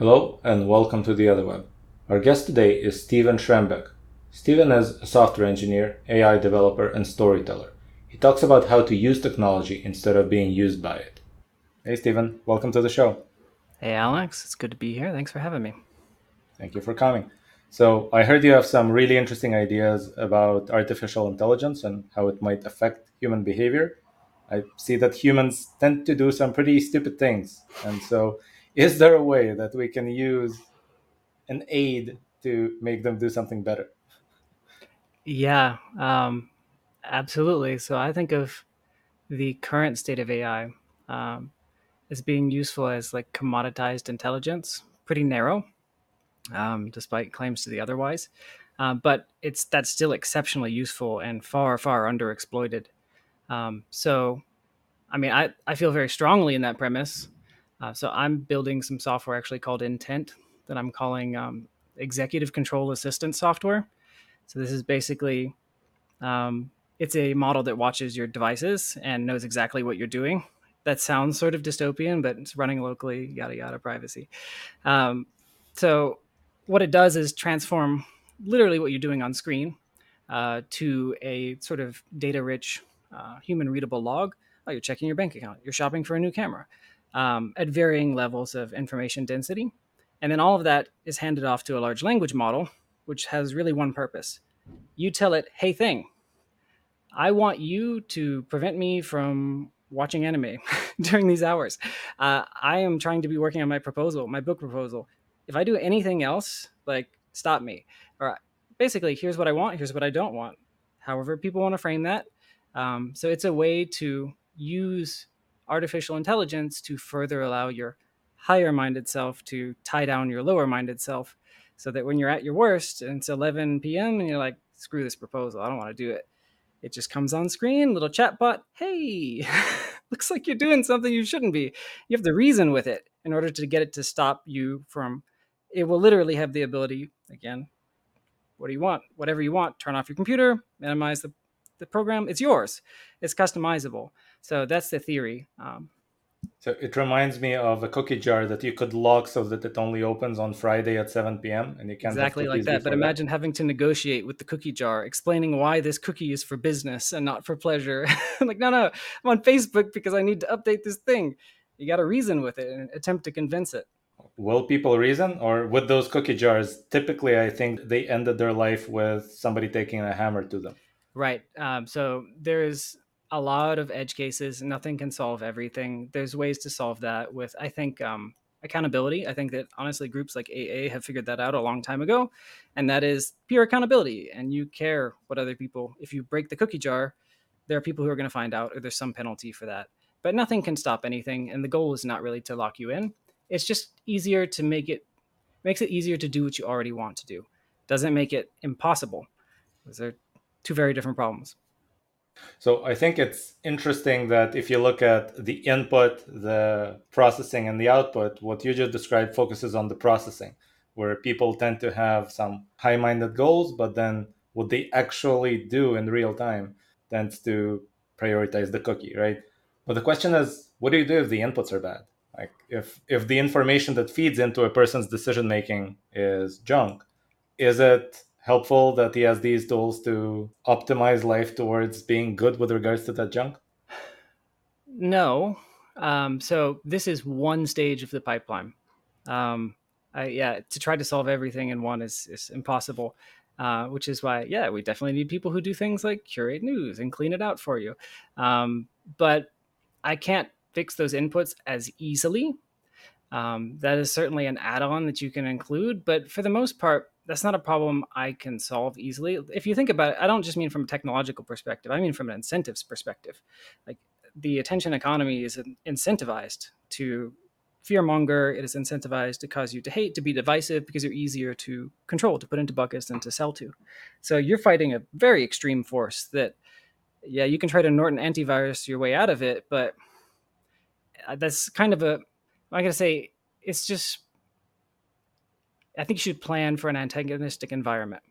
Hello and welcome to the Otherweb. Our guest today is Steven Schrembeck. Steven is a software engineer, AI developer, and storyteller. He talks about how to use technology instead of being used by it. Hey, Steven, welcome to the show. Hey, Alex, it's good to be here. Thanks for having me. Thank you for coming. So, I heard you have some really interesting ideas about artificial intelligence and how it might affect human behavior. I see that humans tend to do some pretty stupid things. And so, is there a way that we can use an aid to make them do something better? Yeah, um, absolutely. So I think of the current state of AI um, as being useful as like commoditized intelligence, pretty narrow, um, despite claims to the otherwise. Uh, but it's that's still exceptionally useful and far, far underexploited. Um, so, I mean, I, I feel very strongly in that premise. Uh, so I'm building some software actually called Intent that I'm calling um, executive control assistant software. So this is basically um, it's a model that watches your devices and knows exactly what you're doing. That sounds sort of dystopian, but it's running locally, yada yada, privacy. Um, so what it does is transform literally what you're doing on screen uh, to a sort of data-rich, uh, human-readable log. Oh, you're checking your bank account. You're shopping for a new camera um, at varying levels of information density. And then all of that is handed off to a large language model, which has really one purpose. You tell it, hey, thing, I want you to prevent me from watching anime during these hours. Uh, I am trying to be working on my proposal, my book proposal. If I do anything else, like stop me. Or basically, here's what I want, here's what I don't want. However, people want to frame that. Um, so it's a way to use artificial intelligence to further allow your higher minded self to tie down your lower minded self so that when you're at your worst and it's 11 p.m. and you're like, screw this proposal, I don't want to do it. It just comes on screen, little chatbot. Hey, looks like you're doing something you shouldn't be. You have to reason with it in order to get it to stop you from. It will literally have the ability, again, what do you want? Whatever you want, turn off your computer, minimize the, the program. It's yours, it's customizable. So that's the theory. Um, so it reminds me of a cookie jar that you could lock so that it only opens on Friday at 7 p.m. and you can't exactly like that. But imagine that. having to negotiate with the cookie jar, explaining why this cookie is for business and not for pleasure. like, no, no, I'm on Facebook because I need to update this thing. You got to reason with it and attempt to convince it. Will people reason, or with those cookie jars? Typically, I think they ended their life with somebody taking a hammer to them. Right. Um, so there's a lot of edge cases. Nothing can solve everything. There's ways to solve that with, I think, um, accountability. I think that honestly, groups like AA have figured that out a long time ago, and that is pure accountability. And you care what other people. If you break the cookie jar, there are people who are going to find out, or there's some penalty for that. But nothing can stop anything, and the goal is not really to lock you in. It's just easier to make it makes it easier to do what you already want to do. Doesn't make it impossible. Those are two very different problems. So I think it's interesting that if you look at the input, the processing, and the output, what you just described focuses on the processing, where people tend to have some high minded goals, but then what they actually do in real time tends to prioritize the cookie, right? But the question is, what do you do if the inputs are bad? Like if if the information that feeds into a person's decision making is junk, is it helpful that he has these tools to optimize life towards being good with regards to that junk? No. Um, so this is one stage of the pipeline. Um, I, yeah, to try to solve everything in one is, is impossible. Uh, which is why, yeah, we definitely need people who do things like curate news and clean it out for you. Um, but I can't fix those inputs as easily. Um, that is certainly an add-on that you can include, but for the most part, that's not a problem I can solve easily. If you think about it, I don't just mean from a technological perspective, I mean from an incentives perspective. Like the attention economy is incentivized to fearmonger, it is incentivized to cause you to hate, to be divisive because you're easier to control, to put into buckets and to sell to. So you're fighting a very extreme force that, yeah, you can try to Norton antivirus your way out of it, but uh, that's kind of a, I'm going to say, it's just I think you should plan for an antagonistic environment.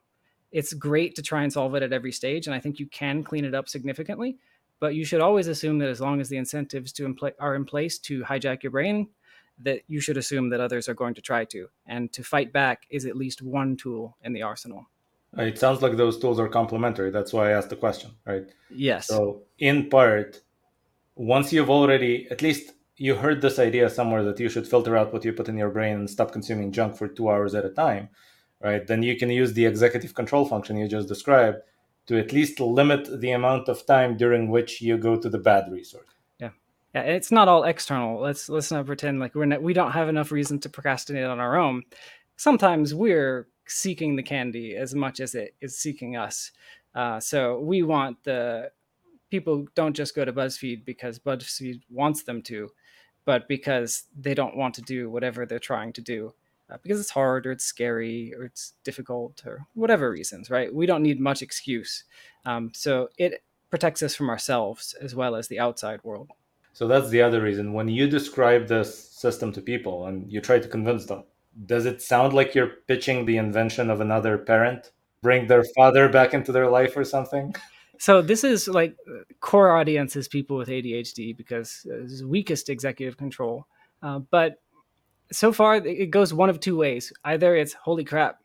It's great to try and solve it at every stage, and I think you can clean it up significantly. But you should always assume that as long as the incentives to impl- are in place to hijack your brain, that you should assume that others are going to try to. And to fight back is at least one tool in the arsenal. Uh, it sounds like those tools are complementary. That's why I asked the question, right? Yes. So, in part, once you've already, at least you heard this idea somewhere that you should filter out what you put in your brain and stop consuming junk for two hours at a time, right? Then you can use the executive control function you just described to at least limit the amount of time during which you go to the bad resource. Yeah, yeah. It's not all external. Let's let's not pretend like we're not, we don't have enough reason to procrastinate on our own. Sometimes we're seeking the candy as much as it is seeking us. Uh, so we want the people don't just go to BuzzFeed because BuzzFeed wants them to, but because they don't want to do whatever they're trying to do. Uh, because it's hard or it's scary or it's difficult or whatever reasons, right? We don't need much excuse. Um, so it protects us from ourselves as well as the outside world. So that's the other reason. When you describe this system to people and you try to convince them, does it sound like you're pitching the invention of another parent? Bring their father back into their life or something? So this is like core audience is people with ADHD because it's weakest executive control. Uh, but so far it goes one of two ways. Either it's holy crap,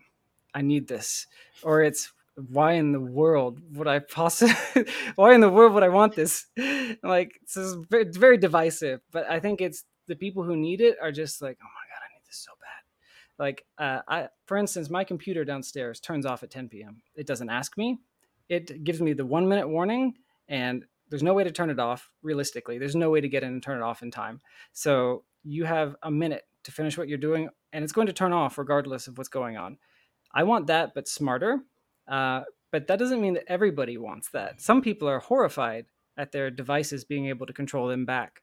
I need this, or it's why in the world would I possibly why in the world would I want this? like this is very, very divisive, but I think it's the people who need it are just like, oh my god, I need this so bad. Like uh, I, for instance, my computer downstairs turns off at 10 p.m. It doesn't ask me. It gives me the one minute warning, and there's no way to turn it off. Realistically, there's no way to get in and turn it off in time. So you have a minute to finish what you're doing, and it's going to turn off regardless of what's going on. I want that, but smarter. Uh, but that doesn't mean that everybody wants that. Some people are horrified at their devices being able to control them back.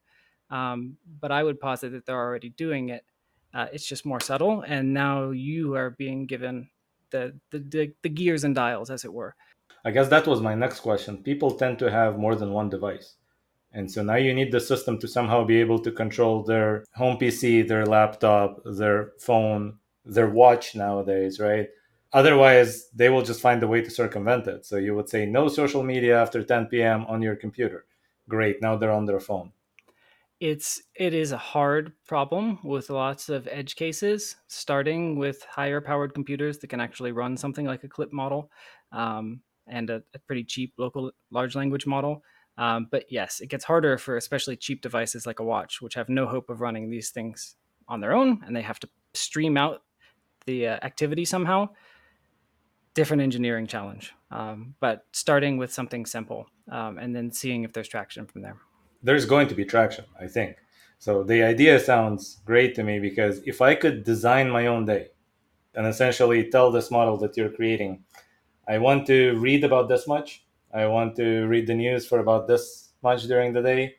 Um, but I would posit that they're already doing it. Uh, it's just more subtle, and now you are being given the, the, the the gears and dials, as it were. I guess that was my next question. People tend to have more than one device. And so now you need the system to somehow be able to control their home PC, their laptop, their phone, their watch nowadays, right? Otherwise, they will just find a way to circumvent it. So you would say no social media after 10 p.m. on your computer. Great, now they're on their phone. It's it is a hard problem with lots of edge cases, starting with higher powered computers that can actually run something like a clip model um, and a, a pretty cheap local large language model. Um, but yes, it gets harder for especially cheap devices like a watch, which have no hope of running these things on their own, and they have to stream out the uh, activity somehow. Different engineering challenge, um, but starting with something simple um, and then seeing if there's traction from there. There's going to be traction, I think. So the idea sounds great to me because if I could design my own day and essentially tell this model that you're creating, I want to read about this much, I want to read the news for about this much during the day.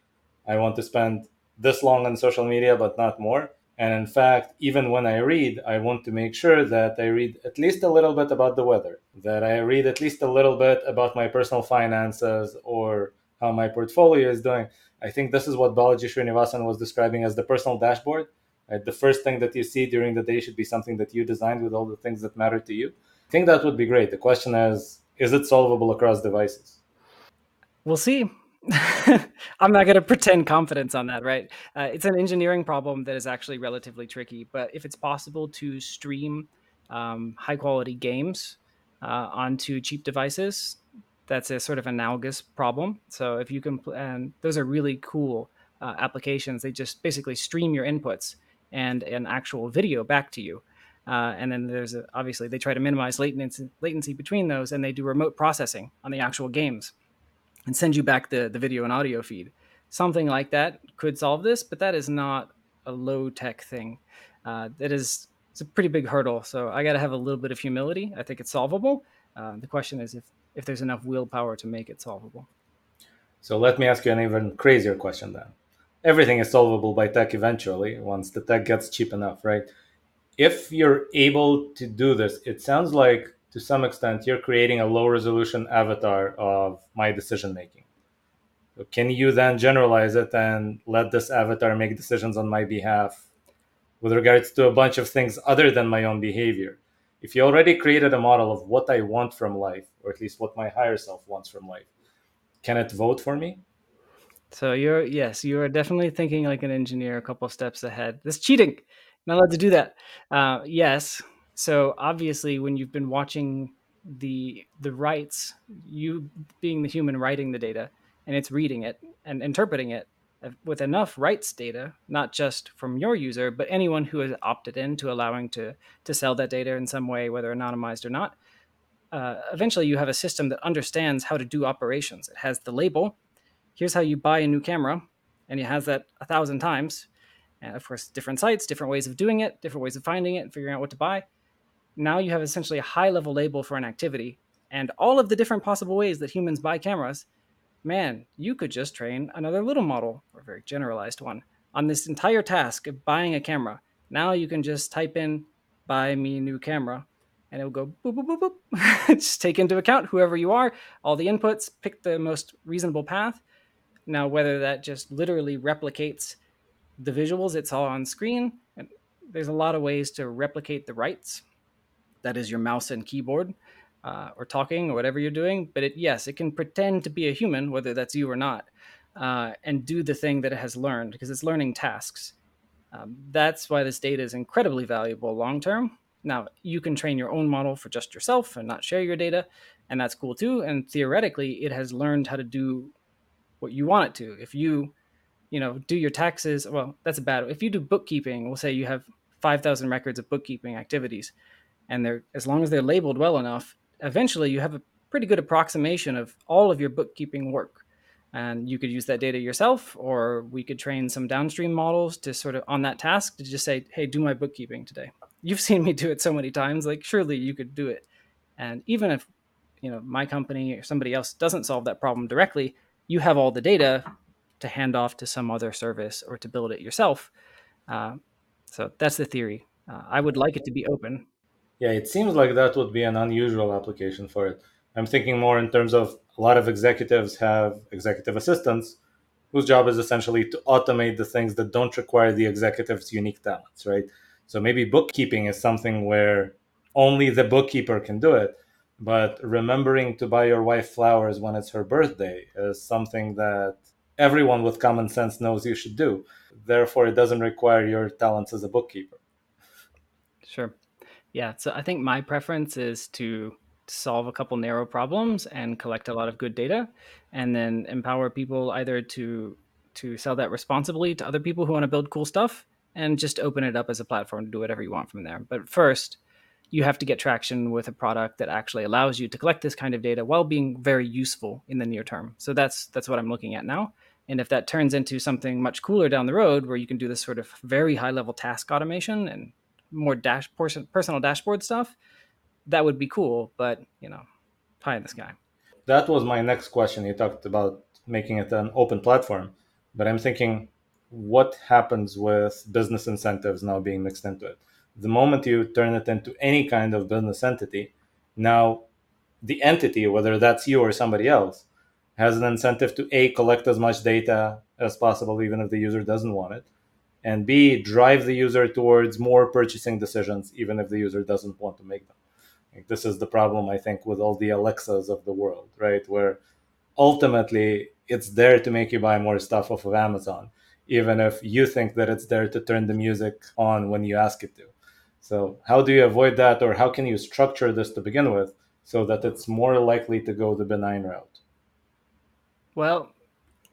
I want to spend this long on social media, but not more. And in fact, even when I read, I want to make sure that I read at least a little bit about the weather, that I read at least a little bit about my personal finances or how my portfolio is doing. I think this is what Balaji Srinivasan was describing as the personal dashboard. The first thing that you see during the day should be something that you designed with all the things that matter to you. Think that would be great. The question is is it solvable across devices? We'll see. I'm not going to pretend confidence on that, right? Uh, it's an engineering problem that is actually relatively tricky. But if it's possible to stream um, high quality games uh, onto cheap devices, that's a sort of analogous problem. So if you can, and those are really cool uh, applications. They just basically stream your inputs and an actual video back to you. Uh, and then there's a, obviously they try to minimize latency, latency between those, and they do remote processing on the actual games and send you back the, the video and audio feed. Something like that could solve this, but that is not a low tech thing. Uh, that is it's a pretty big hurdle. So I got to have a little bit of humility. I think it's solvable. Uh, the question is if if there's enough willpower to make it solvable. So let me ask you an even crazier question then. Everything is solvable by tech eventually once the tech gets cheap enough, right? If you're able to do this, it sounds like to some extent you're creating a low resolution avatar of my decision making. Can you then generalize it and let this avatar make decisions on my behalf with regards to a bunch of things other than my own behavior? If you already created a model of what I want from life, or at least what my higher self wants from life, can it vote for me? So you're yes, you are definitely thinking like an engineer, a couple steps ahead. This cheating, not allowed to do that. Uh, yes. So obviously, when you've been watching the the writes, you being the human writing the data, and it's reading it and interpreting it uh, with enough writes data, not just from your user, but anyone who has opted in to allowing to to sell that data in some way, whether anonymized or not. Uh, eventually, you have a system that understands how to do operations. It has the label here's how you buy a new camera, and it has that a thousand times. And of course, different sites, different ways of doing it, different ways of finding it, figuring out what to buy. Now you have essentially a high level label for an activity, and all of the different possible ways that humans buy cameras. Man, you could just train another little model, or a very generalized one, on this entire task of buying a camera. Now you can just type in buy me new camera and it will go boop boop boop boop. just take into account whoever you are, all the inputs, pick the most reasonable path, now, whether that just literally replicates the visuals it's all on screen, and there's a lot of ways to replicate the writes That is your mouse and keyboard, uh, or talking, or whatever you're doing. But it, yes, it can pretend to be a human, whether that's you or not, uh, and do the thing that it has learned because it's learning tasks. Um, that's why this data is incredibly valuable long term. Now, you can train your own model for just yourself and not share your data, and that's cool too. And theoretically, it has learned how to do what you want it to. If you, you know, do your taxes, well, that's a bad. If you do bookkeeping, we'll say you have 5,000 records of bookkeeping activities, and they're as long as they're labeled well enough, eventually you have a pretty good approximation of all of your bookkeeping work. And you could use that data yourself, or we could train some downstream models to sort of on that task to just say, hey, do my bookkeeping today. You've seen me do it so many times, like surely you could do it. And even if you know my company or somebody else doesn't solve that problem directly, you have all the data to hand off to some other service or to build it yourself. Uh, so that's the theory. Uh, I would like it to be open. Yeah, it seems like that would be an unusual application for it. I'm thinking more in terms of a lot of executives have executive assistants whose job is essentially to automate the things that don't require the executive's unique talents, right? So maybe bookkeeping is something where only the bookkeeper can do it but remembering to buy your wife flowers when it's her birthday is something that everyone with common sense knows you should do. Therefore, it doesn't require your talents as a bookkeeper. Sure. Yeah. So I think my preference is to solve a couple narrow problems and collect a lot of good data and then empower people either to to sell that responsibly to other people who want to build cool stuff and just open it up as a platform to do whatever you want from there. But first, you have to get traction with a product that actually allows you to collect this kind of data while being very useful in the near term. So that's that's what I'm looking at now. And if that turns into something much cooler down the road, where you can do this sort of very high level task automation and more dash personal dashboard stuff, that would be cool. But you know, pie in the sky. That was my next question. You talked about making it an open platform, but I'm thinking, what happens with business incentives now being mixed into it? The moment you turn it into any kind of business entity, now the entity, whether that's you or somebody else, has an incentive to A, collect as much data as possible, even if the user doesn't want it, and B, drive the user towards more purchasing decisions, even if the user doesn't want to make them. Like, this is the problem, I think, with all the Alexas of the world, right? Where ultimately it's there to make you buy more stuff off of Amazon, even if you think that it's there to turn the music on when you ask it to. So, how do you avoid that, or how can you structure this to begin with so that it's more likely to go the benign route? Well,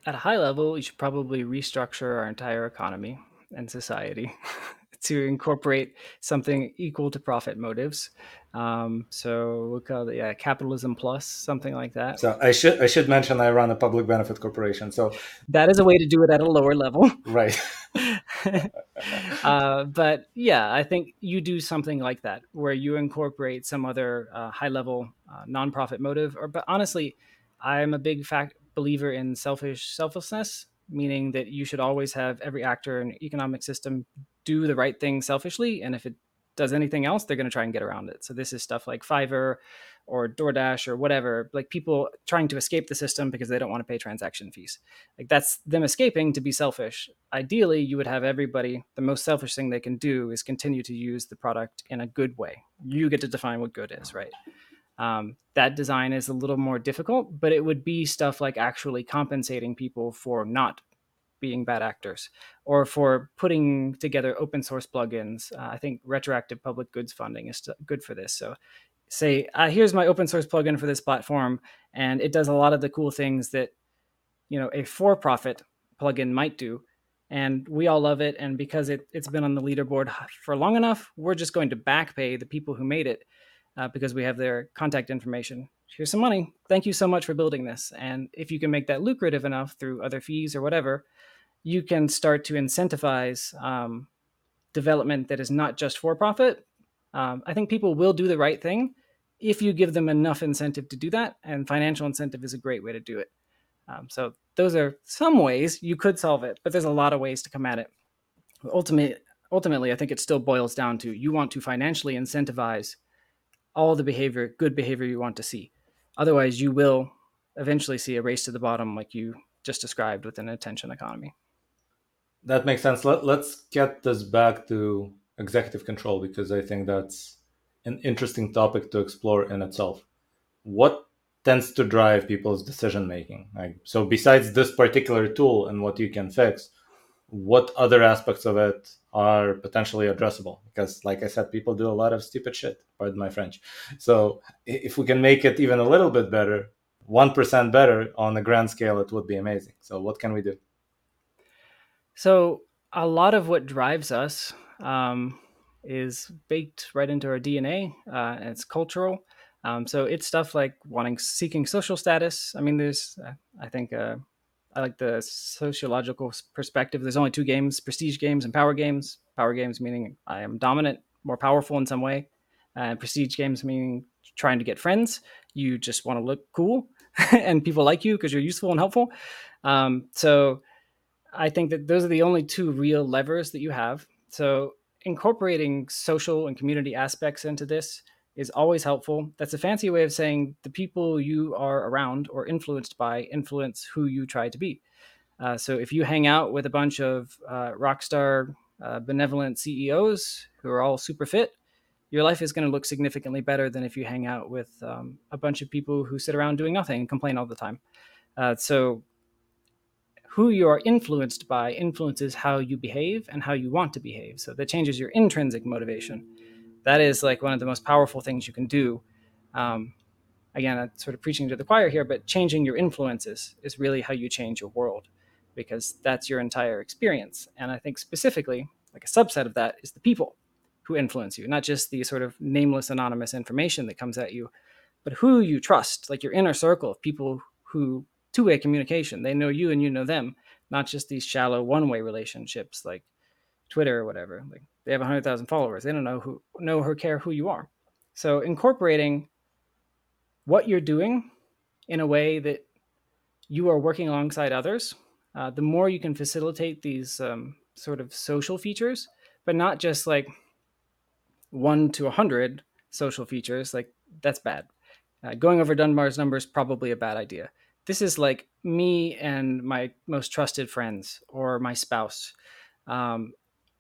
at a high level, we should probably restructure our entire economy and society to incorporate something equal to profit motives. Um, so we'll call it yeah, capitalism plus something like that. So I should I should mention I run a public benefit corporation. So that is a way to do it at a lower level, right? uh, but yeah, I think you do something like that where you incorporate some other uh, high level uh, nonprofit motive. Or but honestly, I'm a big fact believer in selfish selflessness, meaning that you should always have every actor in economic system do the right thing selfishly, and if it does anything else, they're going to try and get around it. So this is stuff like Fiverr or DoorDash or whatever, like people trying to escape the system because they don't want to pay transaction fees. Like that's them escaping to be selfish. Ideally, you would have everybody, the most selfish thing they can do is continue to use the product in a good way. You get to define what good is, right? Um, that design is a little more difficult, but it would be stuff like actually compensating people for not being bad actors or for putting together open source plugins. Uh, I think retroactive public goods funding is good for this. So say, uh, here's my open source plugin for this platform, and it does a lot of the cool things that you know a for-profit plugin might do and we all love it and because it, it's been on the leaderboard for long enough we're just going to back pay the people who made it uh, because we have their contact information. Here's some money. Thank you so much for building this and if you can make that lucrative enough through other fees or whatever you can start to incentivize um, development that is not just for profit um, i think people will do the right thing if you give them enough incentive to do that and financial incentive is a great way to do it um, so those are some ways you could solve it, but there's a lot of ways to come at it. Ultimately, ultimately, I think it still boils down to you want to financially incentivize all the behavior, good behavior you want to see. Otherwise, you will eventually see a race to the bottom, like you just described with an attention economy. That makes sense. Let, let's get this back to executive control because I think that's an interesting topic to explore in itself. What tends to drive people's decision making. Like, so besides this particular tool and what you can fix, what other aspects of it are potentially addressable? Because, like I said, people do a lot of stupid shit. Pardon my French. So if we can make it even a little bit better, one percent better on a grand scale, it would be amazing. So what can we do? So a lot of what drives us um, is baked right into our DNA. Uh, and it's cultural. Um, so it's stuff like wanting, seeking social status. I mean, there's, uh, I think, uh, I like the sociological perspective. There's only two games: prestige games and power games. Power games meaning I am dominant, more powerful in some way, and prestige games meaning trying to get friends. You just want to look cool, and people like you because you're useful and helpful. Um, so I think that those are the only two real levers that you have. So incorporating social and community aspects into this is always helpful. That's a fancy way of saying the people you are around or influenced by influence who you try to be. Uh, so if you hang out with a bunch of uh, rock star, uh, benevolent CEOs who are all super fit, your life is going to look significantly better than if you hang out with um, a bunch of people who sit around doing nothing and complain all the time. Uh, so who you are influenced by influences how you behave and how you want to behave. So that changes your intrinsic motivation that is like one of the most powerful things you can do. Um, again, I'm sort of preaching to the choir here, but changing your influences is really how you change your world because that's your entire experience. And I think specifically, like a subset of that is the people who influence you, not just the sort of nameless, anonymous information that comes at you, but who you trust, like your inner circle of people who two way communication. They know you and you know them, not just these shallow one way relationships like Twitter or whatever. Like they have 100,000 followers. They don't know who know or care who you are. So incorporating what you're doing in a way that you are working alongside others, uh, the more you can facilitate these um, sort of social features, but not just like one to a hundred social features. Like that's bad. Uh, going over Dunbar's numbers probably a bad idea. This is like me and my most trusted friends or my spouse. Um,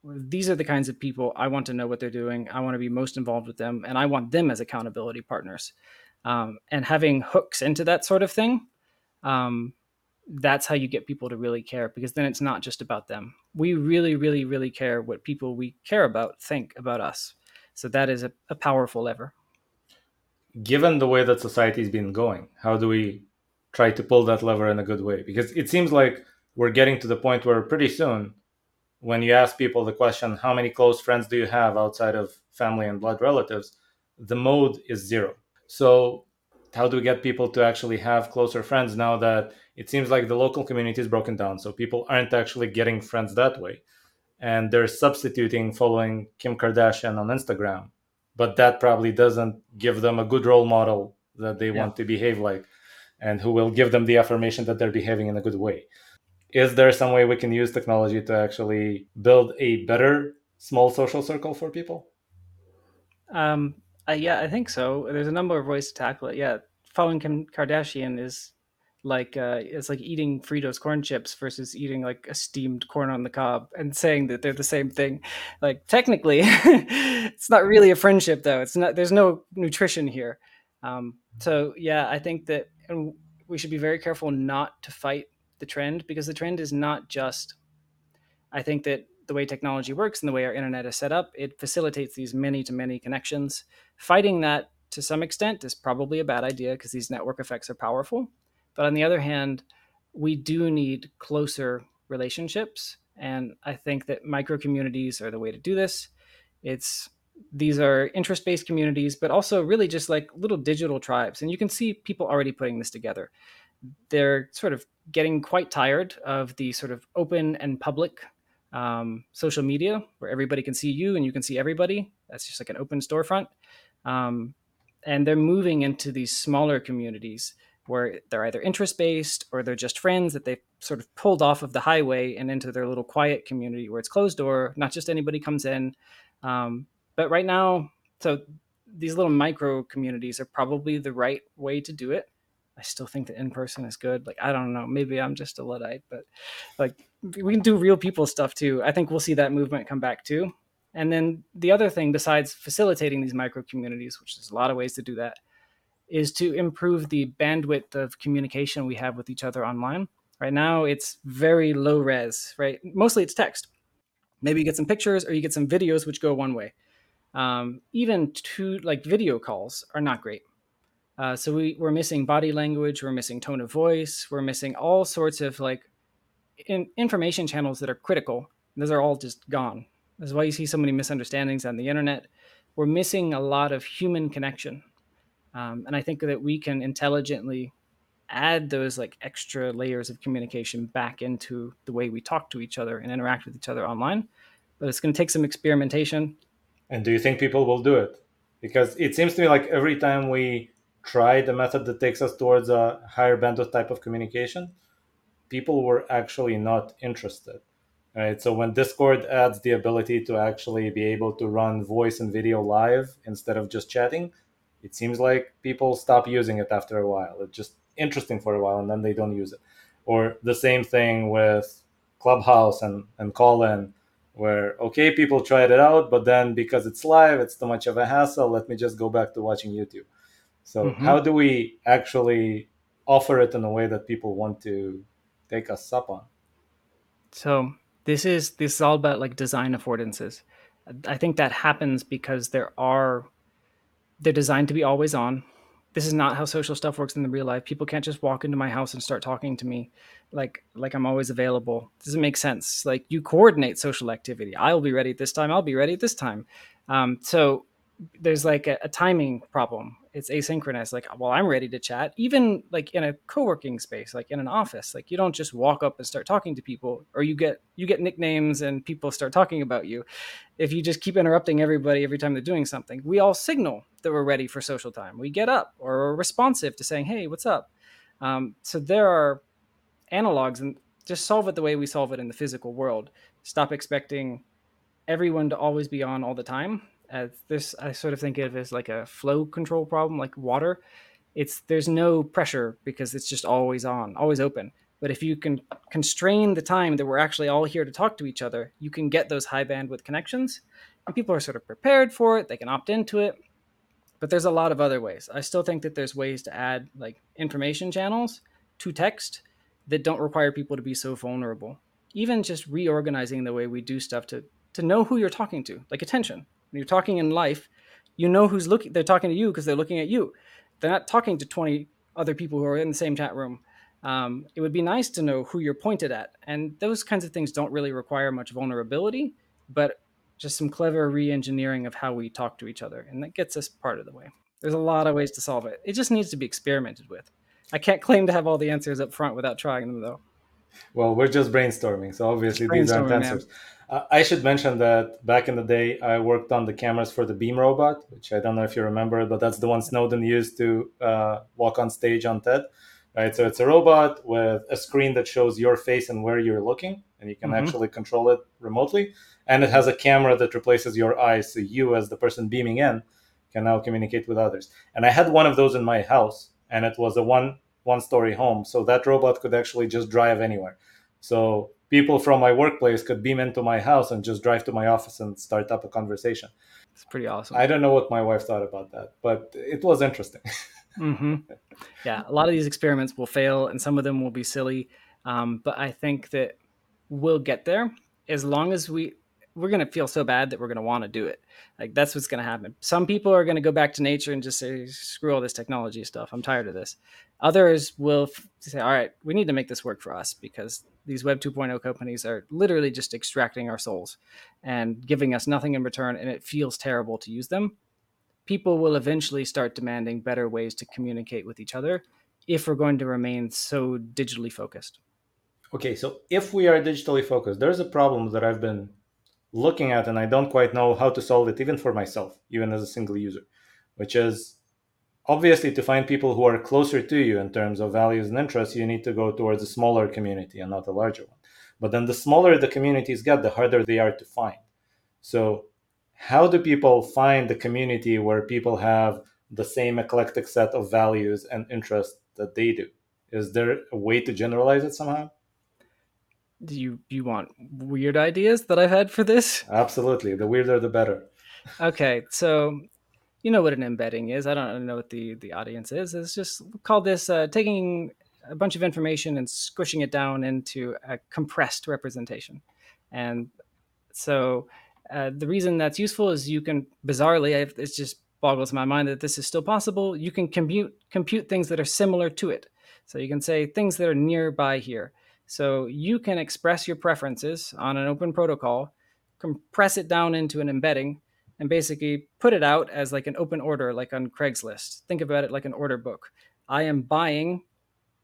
these are the kinds of people I want to know what they're doing. I want to be most involved with them, and I want them as accountability partners. Um, and having hooks into that sort of thing, um, that's how you get people to really care because then it's not just about them. We really, really, really care what people we care about think about us. So that is a, a powerful lever. Given the way that society has been going, how do we try to pull that lever in a good way? Because it seems like we're getting to the point where pretty soon when you ask people the question, how many close friends do you have outside of family and blood relatives? The mode is zero. So, how do we get people to actually have closer friends now that it seems like the local community is broken down? So, people aren't actually getting friends that way. And they're substituting following Kim Kardashian on Instagram. But that probably doesn't give them a good role model that they yeah. want to behave like and who will give them the affirmation that they're behaving in a good way is there some way we can use technology to actually build a better small social circle for people? Um, uh, yeah, I think so. There's a number of ways to tackle it. Yeah, following Kim Kardashian is like uh, it's like eating Fritos corn chips versus eating like a steamed corn on the cob and saying that they're the same thing. Like technically, it's not really a friendship though. It's not. There's no nutrition here. Um, so yeah, I think that we should be very careful not to fight the trend because the trend is not just. I think that the way technology works and the way our internet is set up, it facilitates these many to many connections. Fighting that to some extent is probably a bad idea because these network effects are powerful. But on the other hand, we do need closer relationships. And I think that micro communities are the way to do this. It's these are interest based communities, but also really just like little digital tribes. And you can see people already putting this together. They're sort of getting quite tired of the sort of open and public um, social media where everybody can see you and you can see everybody. That's just like an open storefront. Um, and they're moving into these smaller communities where they're either interest based or they're just friends that they've sort of pulled off of the highway and into their little quiet community where it's closed door, not just anybody comes in. Um, but right now, so these little micro communities are probably the right way to do it. I still think that in person is good. Like I don't know, maybe I'm just a luddite, but like we can do real people stuff too. I think we'll see that movement come back too. And then the other thing, besides facilitating these micro communities, which there's a lot of ways to do that, is to improve the bandwidth of communication we have with each other online. Right now, it's very low res, right? Mostly it's text. Maybe you get some pictures or you get some videos which go one way. Um, even to like video calls are not great. Uh, so we, we're missing body language, we're missing tone of voice, we're missing all sorts of like in, information channels that are critical. Those are all just gone. That's why you see so many misunderstandings on the internet. We're missing a lot of human connection. Um, and I think that we can intelligently add those like extra layers of communication back into the way we talk to each other and interact with each other online. But it's going to take some experimentation. And do you think people will do it? Because it seems to me like every time we try the method that takes us towards a higher bandwidth type of communication, people were actually not interested. Right. So when Discord adds the ability to actually be able to run voice and video live instead of just chatting, it seems like people stop using it after a while. It's just interesting for a while and then they don't use it. Or the same thing with Clubhouse and, and Callin, where okay, people tried it out, but then because it's live, it's too much of a hassle. Let me just go back to watching YouTube. So mm-hmm. how do we actually offer it in a way that people want to take us up on? So this is this is all about like design affordances. I think that happens because there are they're designed to be always on. This is not how social stuff works in the real life. People can't just walk into my house and start talking to me like like I'm always available. Doesn't make sense. Like you coordinate social activity. I'll be ready at this time. I'll be ready at this time. Um, so there's like a, a, timing problem. It's asynchronous. Like, well, I'm ready to chat. Even like in a co-working space, like in an office, like you don't just walk up and start talking to people, or you get you get nicknames and people start talking about you. If you just keep interrupting everybody every time they're doing something, we all signal that we're ready for social time. We get up or are responsive to saying, "Hey, what's up?" Um, so there are analogs, and just solve it the way we solve it in the physical world. Stop expecting everyone to always be on all the time as this I sort of think of as like a flow control problem, like water. It's there's no pressure because it's just always on, always open. But if you can constrain the time that we're actually all here to talk to each other, you can get those high bandwidth connections. And people are sort of prepared for it, they can opt into it. But there's a lot of other ways. I still think that there's ways to add like information channels to text that don't require people to be so vulnerable. Even just reorganizing the way we do stuff to to know who you're talking to, like attention. When you're talking in life, you know who's looking. They're talking to you because they're looking at you. They're not talking to 20 other people who are in the same chat room. Um, it would be nice to know who you're pointed at. And those kinds of things don't really require much vulnerability, but just some clever re engineering of how we talk to each other. And that gets us part of the way. There's a lot of ways to solve it. It just needs to be experimented with. I can't claim to have all the answers up front without trying them, though. Well, we're just brainstorming, so obviously these aren't answers. Man. Uh, I should mention that back in the day, I worked on the cameras for the Beam robot, which I don't know if you remember, but that's the one Snowden used to uh, walk on stage on TED. Right, so it's a robot with a screen that shows your face and where you're looking, and you can mm-hmm. actually control it remotely. And it has a camera that replaces your eyes, so you, as the person beaming in, can now communicate with others. And I had one of those in my house, and it was a one one story home, so that robot could actually just drive anywhere. So people from my workplace could beam into my house and just drive to my office and start up a conversation. It's pretty awesome. I don't know what my wife thought about that, but it was interesting. mm-hmm. Yeah, a lot of these experiments will fail, and some of them will be silly. Um, but I think that we'll get there as long as we we're going to feel so bad that we're going to want to do it. Like that's what's going to happen. Some people are going to go back to nature and just say, screw all this technology stuff. I'm tired of this. Others will f- say, all right, we need to make this work for us because these Web 2.0 companies are literally just extracting our souls and giving us nothing in return. And it feels terrible to use them. People will eventually start demanding better ways to communicate with each other if we're going to remain so digitally focused. Okay, so if we are digitally focused, there's a problem that I've been looking at and I don't quite know how to solve it, even for myself, even as a single user, which is obviously to find people who are closer to you in terms of values and interests, you need to go towards a smaller community and not a larger one. But then the smaller the communities get, the harder they are to find. So, how do people find the community where people have the same eclectic set of values and interests that they do? Is there a way to generalize it somehow? do you you want weird ideas that I've had for this? Absolutely. The weirder the better. okay, so you know what an embedding is. I don't know what the the audience is. It's just called this uh, taking a bunch of information and squishing it down into a compressed representation. And so uh, the reason that's useful is you can bizarrely, it just boggles my mind that this is still possible. You can compute compute things that are similar to it. So you can say things that are nearby here. So you can express your preferences on an open protocol, compress it down into an embedding, and basically put it out as like an open order, like on Craigslist. Think about it like an order book. I am buying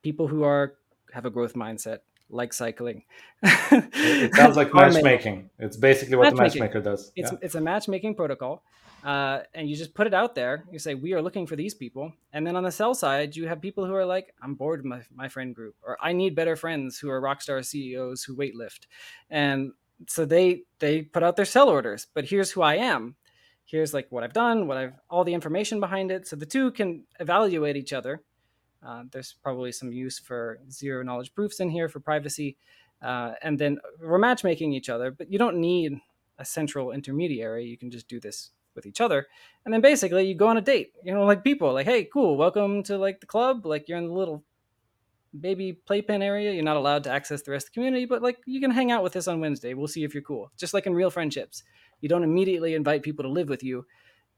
people who are have a growth mindset, like cycling. it sounds like matchmaking. It's basically what matchmaking. the matchmaker does. It's yeah. it's a matchmaking protocol uh, and you just put it out there. You say, we are looking for these people. And then on the sell side, you have people who are like, I'm bored of my, my friend group, or I need better friends who are rockstar CEOs who weightlift. And so they they put out their sell orders. But here's who I am. Here's like what I've done, what I've all the information behind it. So the two can evaluate each other. Uh, there's probably some use for zero knowledge proofs in here for privacy. Uh, and then we're matchmaking each other, but you don't need a central intermediary. You can just do this with each other and then basically you go on a date you know like people like hey cool welcome to like the club like you're in the little baby playpen area you're not allowed to access the rest of the community but like you can hang out with us on wednesday. We'll see if you're cool. Just like in real friendships. You don't immediately invite people to live with you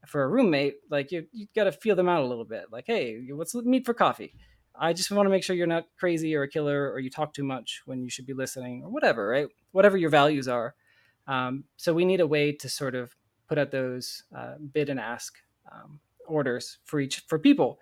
for a roommate. Like you, you got to feel them out a little bit. Like hey let's meet for coffee. I just want to make sure you're not crazy or a killer or you talk too much when you should be listening or whatever right? Whatever your values are. Um, so we need a way to sort of put out those uh, bid and ask um, orders for each for people.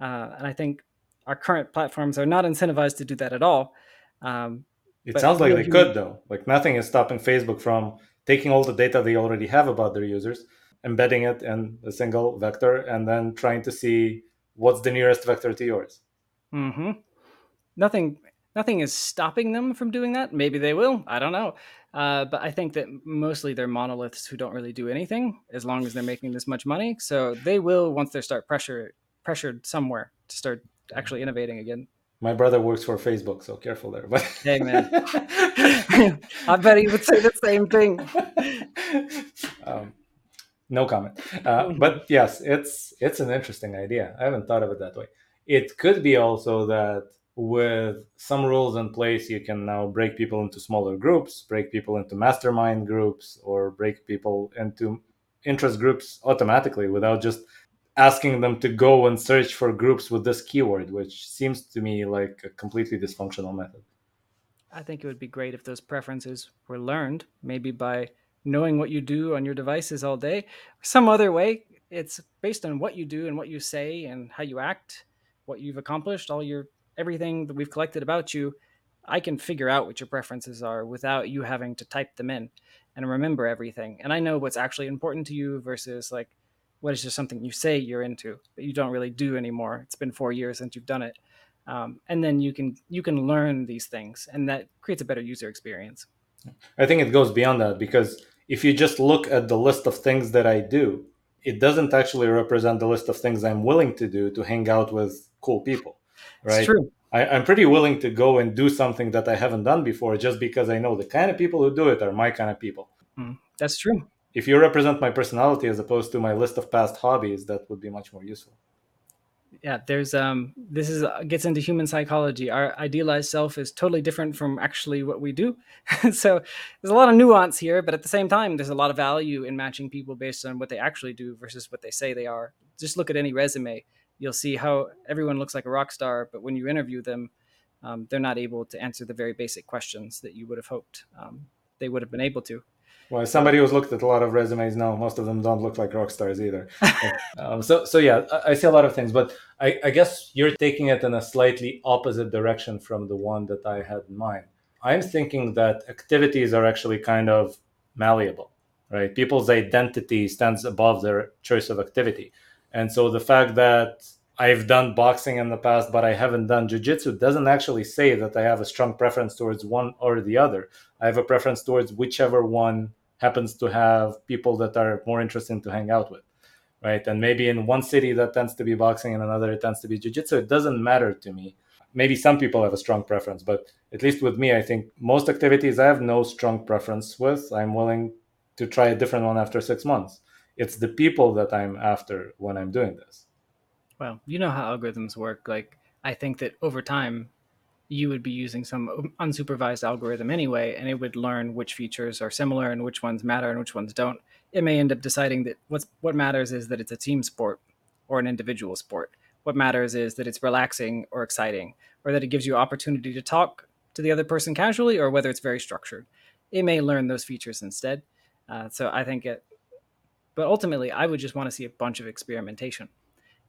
Uh, and I think our current platforms are not incentivized to do that at all. Um, it sounds like they you, could though. Like nothing is stopping Facebook from taking all the data they already have about their users, embedding it in a single vector, and then trying to see what's the nearest vector to yours. Mm-hmm. Nothing nothing is stopping them from doing that. Maybe they will. I don't know. Uh, but I think that mostly they're monoliths who don't really do anything as long as they're making this much money. So they will once they start pressure pressured somewhere to start actually innovating again. My brother works for Facebook, so careful there. But hey, man, I bet he would say the same thing. Um, no comment. Uh, but yes, it's it's an interesting idea. I haven't thought of it that way. It could be also that with some rules in place, you can now break people into smaller groups, break people into mastermind groups, or break people into interest groups automatically without just asking them to go and search for groups with this keyword, which seems to me like a completely dysfunctional method. I think it would be great if those preferences were learned, maybe by knowing what you do on your devices all day, some other way. It's based on what you do and what you say and how you act, what you've accomplished, all your everything that we've collected about you, I can figure out what your preferences are without you having to type them in and remember everything. And I know what's actually important to you versus like what is just something you say you're into but you don't really do anymore. It's been four years since you've done it. Um, and then you can you can learn these things and that creates a better user experience. I think it goes beyond that because if you just look at the list of things that I do, it doesn't actually represent the list of things I'm willing to do to hang out with cool people right? It's true. I, am pretty willing to go and do something that I haven't done before just because I know the kind of people who do it are my kind of people. Mm, that's true. If you represent my personality as opposed to my list of past hobbies, that would be much more useful. Yeah, there's um this is uh, gets into human psychology. Our idealized self is totally different from actually what we do. so there's a lot of nuance here, but at the same time there's a lot of value in matching people based on what they actually do versus what they say they are. Just look at any resume. You'll see how everyone looks like a rock star, but when you interview them, um, they're not able to answer the very basic questions that you would have hoped um, they would have been able to. Well, somebody who's looked at a lot of resumes now, most of them don't look like rock stars either. um, so, so yeah, I, I, see a lot of things, but I, I, guess you're taking it in a slightly opposite direction from the one that I had in mind. I'm thinking that activities are actually kind of malleable, right? People's identity stands above their choice of activity, and so the fact that I've done boxing in the past, but I haven't done jujitsu doesn't actually say that I have a strong preference towards one or the other. I have a preference towards whichever one happens to have people that are more interesting to hang out with, right? And maybe in one city that tends to be boxing, and another it tends to be jujitsu. It doesn't matter to me. Maybe some people have a strong preference, but at least with me, I think most activities I have no strong preference with. I'm willing to try a different one after six months. It's the people that I'm after when I'm doing this well, you know how algorithms work. Like, I think that over time, you would be using some unsupervised algorithm anyway, and it would learn which features are similar and which ones matter and which ones don't. It may end up deciding that what's what matters is that it's a team sport or an individual sport. What matters is that it's relaxing or exciting, or that it gives you opportunity to talk to the other person casually, or whether it's very structured. It may learn those features instead. Uh, so I think it, but ultimately, I would just want to see a bunch of experimentation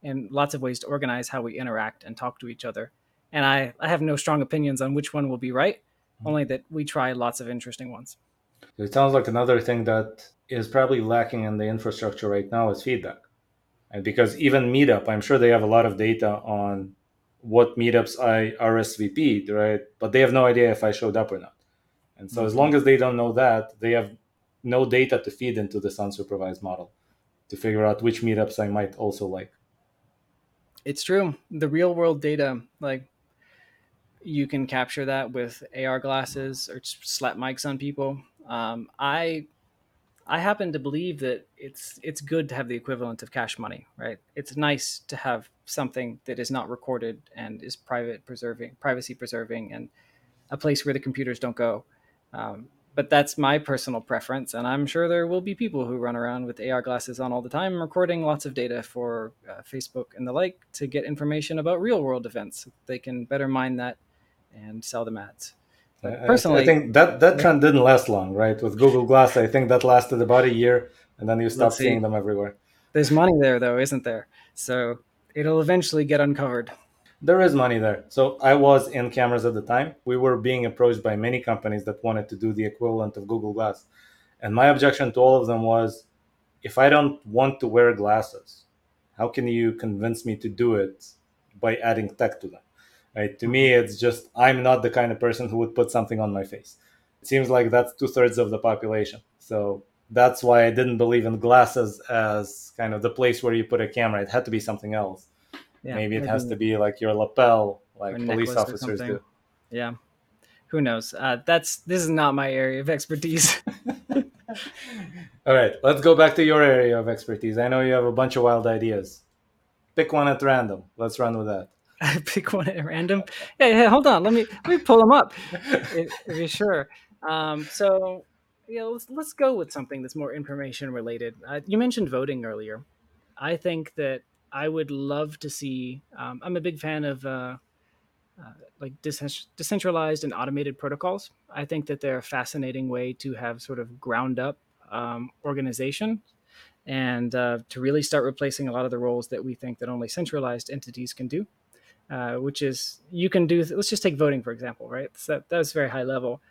and lots of ways to organize how we interact and talk to each other. And I, I have no strong opinions on which one will be right, mm-hmm. only that we try lots of interesting ones. It sounds like another thing that is probably lacking in the infrastructure right now is feedback. And because even Meetup, I'm sure they have a lot of data on what meetups I RSVP'd, right? But they have no idea if I showed up or not. And so, mm-hmm. as long as they don't know that, they have no data to feed into this unsupervised model to figure out which meetups I might also like it's true. The real world data, like you can capture that with AR glasses or slap mics on people. Um, I I happen to believe that it's it's good to have the equivalent of cash money, right? It's nice to have something that is not recorded and is private preserving, privacy preserving, and a place where the computers don't go. Um, but that's my personal preference and i'm sure there will be people who run around with ar glasses on all the time recording lots of data for uh, facebook and the like to get information about real world events they can better mine that and sell them ads but personally i think that that trend didn't last long right with google glass i think that lasted about a year and then you stop seeing them everywhere there's money there though isn't there so it'll eventually get uncovered there is money there. So I was in cameras at the time. We were being approached by many companies that wanted to do the equivalent of Google Glass. And my objection to all of them was if I don't want to wear glasses, how can you convince me to do it by adding tech to them? Right? To me, it's just I'm not the kind of person who would put something on my face. It seems like that's two thirds of the population. So that's why I didn't believe in glasses as kind of the place where you put a camera. It had to be something else. Yeah, maybe it maybe has to be like your lapel, like police officers do. Yeah, who knows? Uh, that's this is not my area of expertise. All right, let's go back to your area of expertise. I know you have a bunch of wild ideas. Pick one at random. Let's run with that. I pick one at random. Yeah, yeah. Hold on. Let me let me pull them up. if, if you're sure. Um, so yeah, let's let's go with something that's more information related. Uh, you mentioned voting earlier. I think that I would love to see. Um, I'm a big fan of uh, uh, like decentralized and automated protocols. I think that they're a fascinating way to have sort of ground up um, organization and uh, to really start replacing a lot of the roles that we think that only centralized entities can do. Uh, which is you can do. Let's just take voting for example, right? So that, that was very high level.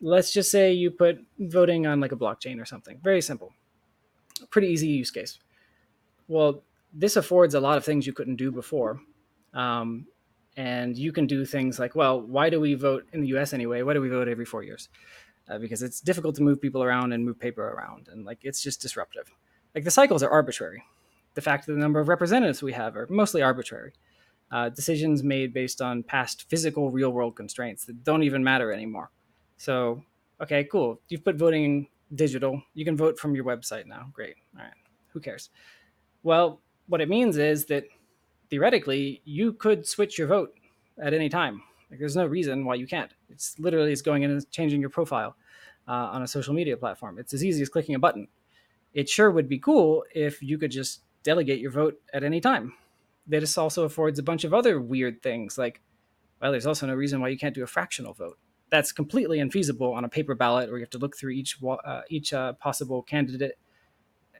Let's just say you put voting on like a blockchain or something. Very simple, pretty easy use case. Well, this affords a lot of things you couldn't do before. Um, and you can do things like, well, why do we vote in the US anyway? Why do we vote every four years? Uh, because it's difficult to move people around and move paper around. And like, it's just disruptive. Like the cycles are arbitrary. The fact that the number of representatives we have are mostly arbitrary. Uh, decisions made based on past physical real world constraints that don't even matter anymore. So, okay, cool. You've put voting digital. You can vote from your website now. Great. All right. Who cares? Well, what it means is that theoretically you could switch your vote at any time. Like there's no reason why you can't. It's literally is going in and changing your profile uh, on a social media platform. It's as easy as clicking a button. It sure would be cool if you could just delegate your vote at any time. This also affords a bunch of other weird things like, well, there's also no reason why you can't do a fractional vote. That's completely unfeasible on a paper ballot where you have to look through each uh, each uh, possible candidate.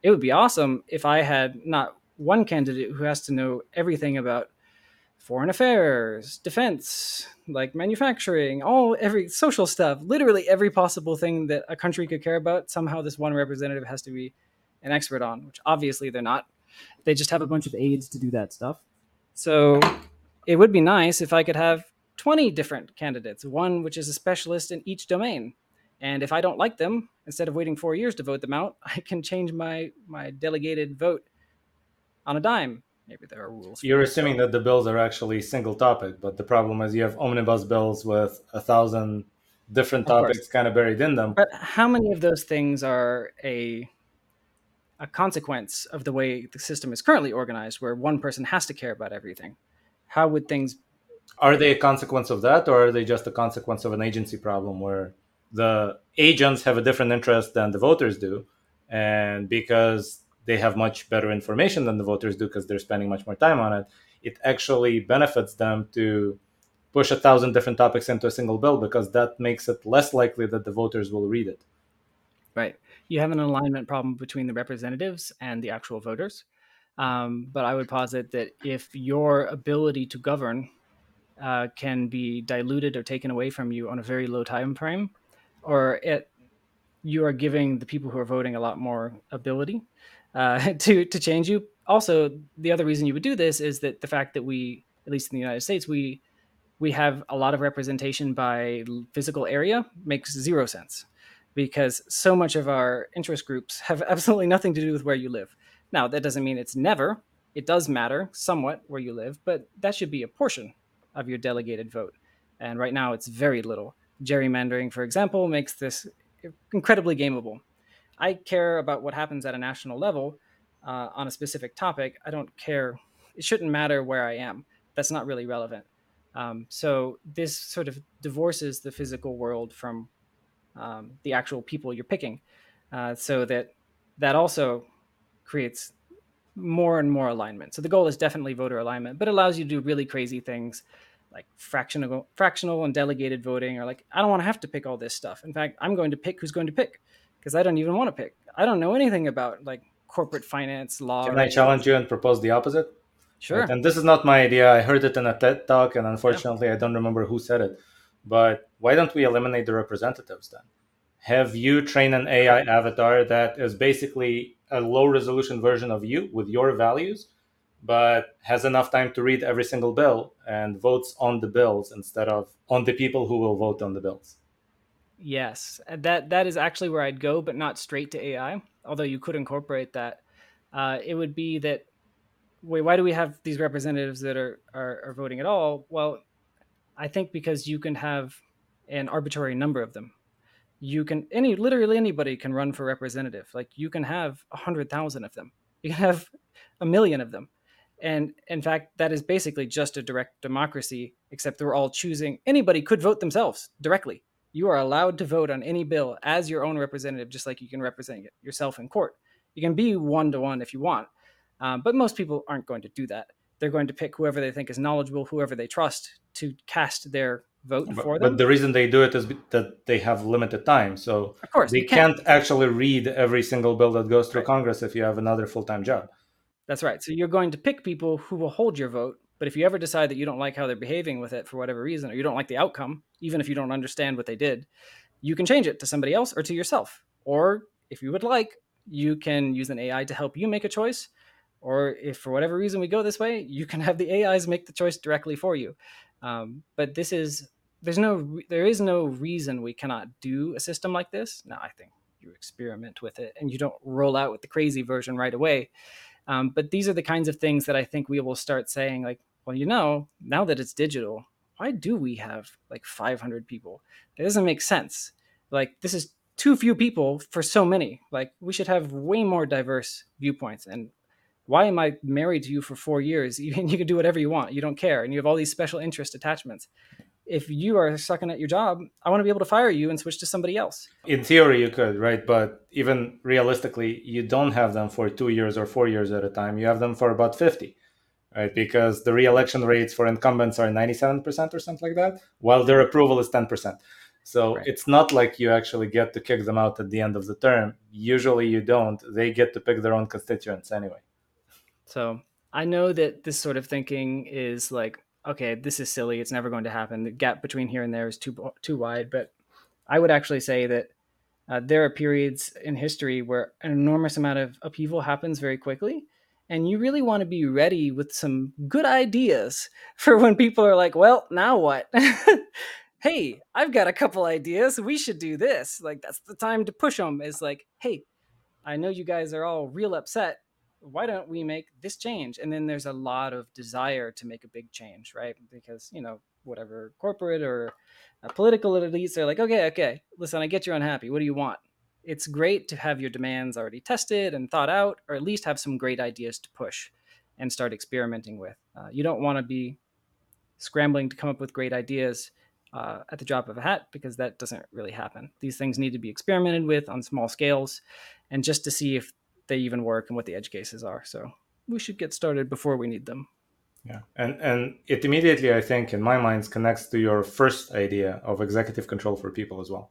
It would be awesome if I had not one candidate who has to know everything about foreign affairs, defense, like manufacturing, all every social stuff, literally every possible thing that a country could care about. Somehow, this one representative has to be an expert on, which obviously they're not. They just have a bunch of aides to do that stuff. So it would be nice if I could have 20 different candidates, one which is a specialist in each domain. And if I don't like them, instead of waiting four years to vote them out, I can change my my delegated vote on a dime. Maybe there are rules. You're assuming that the bills are actually single topic, but the problem is you have omnibus bills with a thousand different topics kind of buried in them. But how many of those things are a a consequence of the way the system is currently organized, where one person has to care about everything? How would things? Are they a consequence of that, or are they just a consequence of an agency problem where the agents have a different interest than the voters do, and because they have much better information than the voters do because they're spending much more time on it, it actually benefits them to push a thousand different topics into a single bill because that makes it less likely that the voters will read it. Right. You have an alignment problem between the representatives and the actual voters. Um, but I would posit that if your ability to govern uh, can be diluted or taken away from you on a very low time frame, or it, you are giving the people who are voting a lot more ability, uh, to to change you. Also, the other reason you would do this is that the fact that we, at least in the United States, we we have a lot of representation by physical area makes zero sense because so much of our interest groups have absolutely nothing to do with where you live. Now, that doesn't mean it's never. It does matter somewhat where you live, but that should be a portion of your delegated vote. And right now, it's very little. Gerrymandering, for example, makes this incredibly gameable. I care about what happens at a national level uh, on a specific topic. I don't care. It shouldn't matter where I am. That's not really relevant. Um, so this sort of divorces the physical world from um, the actual people you're picking, uh, so that that also creates more and more alignment. So the goal is definitely voter alignment, but allows you to do really crazy things like fractional fractional and delegated voting or like I don't want to have to pick all this stuff. In fact, I'm going to pick who's going to pick because I don't even want to pick. I don't know anything about like corporate finance law. Can I challenge you and propose the opposite? Sure. Right? And this is not my idea. I heard it in a TED talk, and unfortunately, yeah. I don't remember who said it. But why don't we eliminate the representatives then? Have you train an AI avatar that is basically a low resolution version of you with your values, but has enough time to read every single bill and votes on the bills instead of on the people who will vote on the bills? Yes, that that is actually where I'd go, but not straight to AI. Although you could incorporate that, uh, it would be that. Wait, why do we have these representatives that are, are are voting at all? Well, I think because you can have an arbitrary number of them. You can any literally anybody can run for representative. Like you can have a hundred thousand of them. You can have a million of them. And in fact, that is basically just a direct democracy, except we're all choosing. Anybody could vote themselves directly you are allowed to vote on any bill as your own representative, just like you can represent yourself in court. You can be one to one if you want, um, but most people aren't going to do that. They're going to pick whoever they think is knowledgeable, whoever they trust to cast their vote but, for them. But the reason they do it is that they have limited time. So of course, they can't. can't actually read every single bill that goes through right. Congress if you have another full time job. That's right. So you're going to pick people who will hold your vote but if you ever decide that you don't like how they're behaving with it for whatever reason, or you don't like the outcome, even if you don't understand what they did, you can change it to somebody else or to yourself. Or if you would like, you can use an AI to help you make a choice. Or if for whatever reason we go this way, you can have the AIs make the choice directly for you. Um, but this is there's no there is no reason we cannot do a system like this. Now I think you experiment with it and you don't roll out with the crazy version right away. Um, but these are the kinds of things that I think we will start saying like, well, you know, now that it's digital, why do we have like 500 people? It doesn't make sense. Like this is too few people for so many. Like we should have way more diverse viewpoints. And why am I married to you for four years? You, you can do whatever you want. You don't care, and you have all these special interest attachments. If you are sucking at your job, I want to be able to fire you and switch to somebody else. In theory, you could, right? But even realistically, you don't have them for two years or four years at a time. You have them for about 50 right? Because the re-election rates for incumbents are 97% or something like that, while their approval is 10%. So right. it's not like you actually get to kick them out at the end of the term. Usually you don't. They get to pick their own constituents anyway. So I know that this sort of thinking is like, okay, this is silly. It's never going to happen. The gap between here and there is too too wide. But I would actually say that uh, there are periods in history where an enormous amount of upheaval happens very quickly, and you really want to be ready with some good ideas for when people are like, well, now what? hey, I've got a couple ideas. We should do this. Like, that's the time to push them. Is like, hey, I know you guys are all real upset. Why don't we make this change? And then there's a lot of desire to make a big change, right? Because, you know, whatever corporate or uh, political elites are like, okay, okay, listen, I get you're unhappy. What do you want? It's great to have your demands already tested and thought out, or at least have some great ideas to push and start experimenting with. Uh, you don't want to be scrambling to come up with great ideas uh, at the drop of a hat because that doesn't really happen. These things need to be experimented with on small scales and just to see if they even work and what the edge cases are. So we should get started before we need them. Yeah, and and it immediately, I think, in my mind, connects to your first idea of executive control for people as well,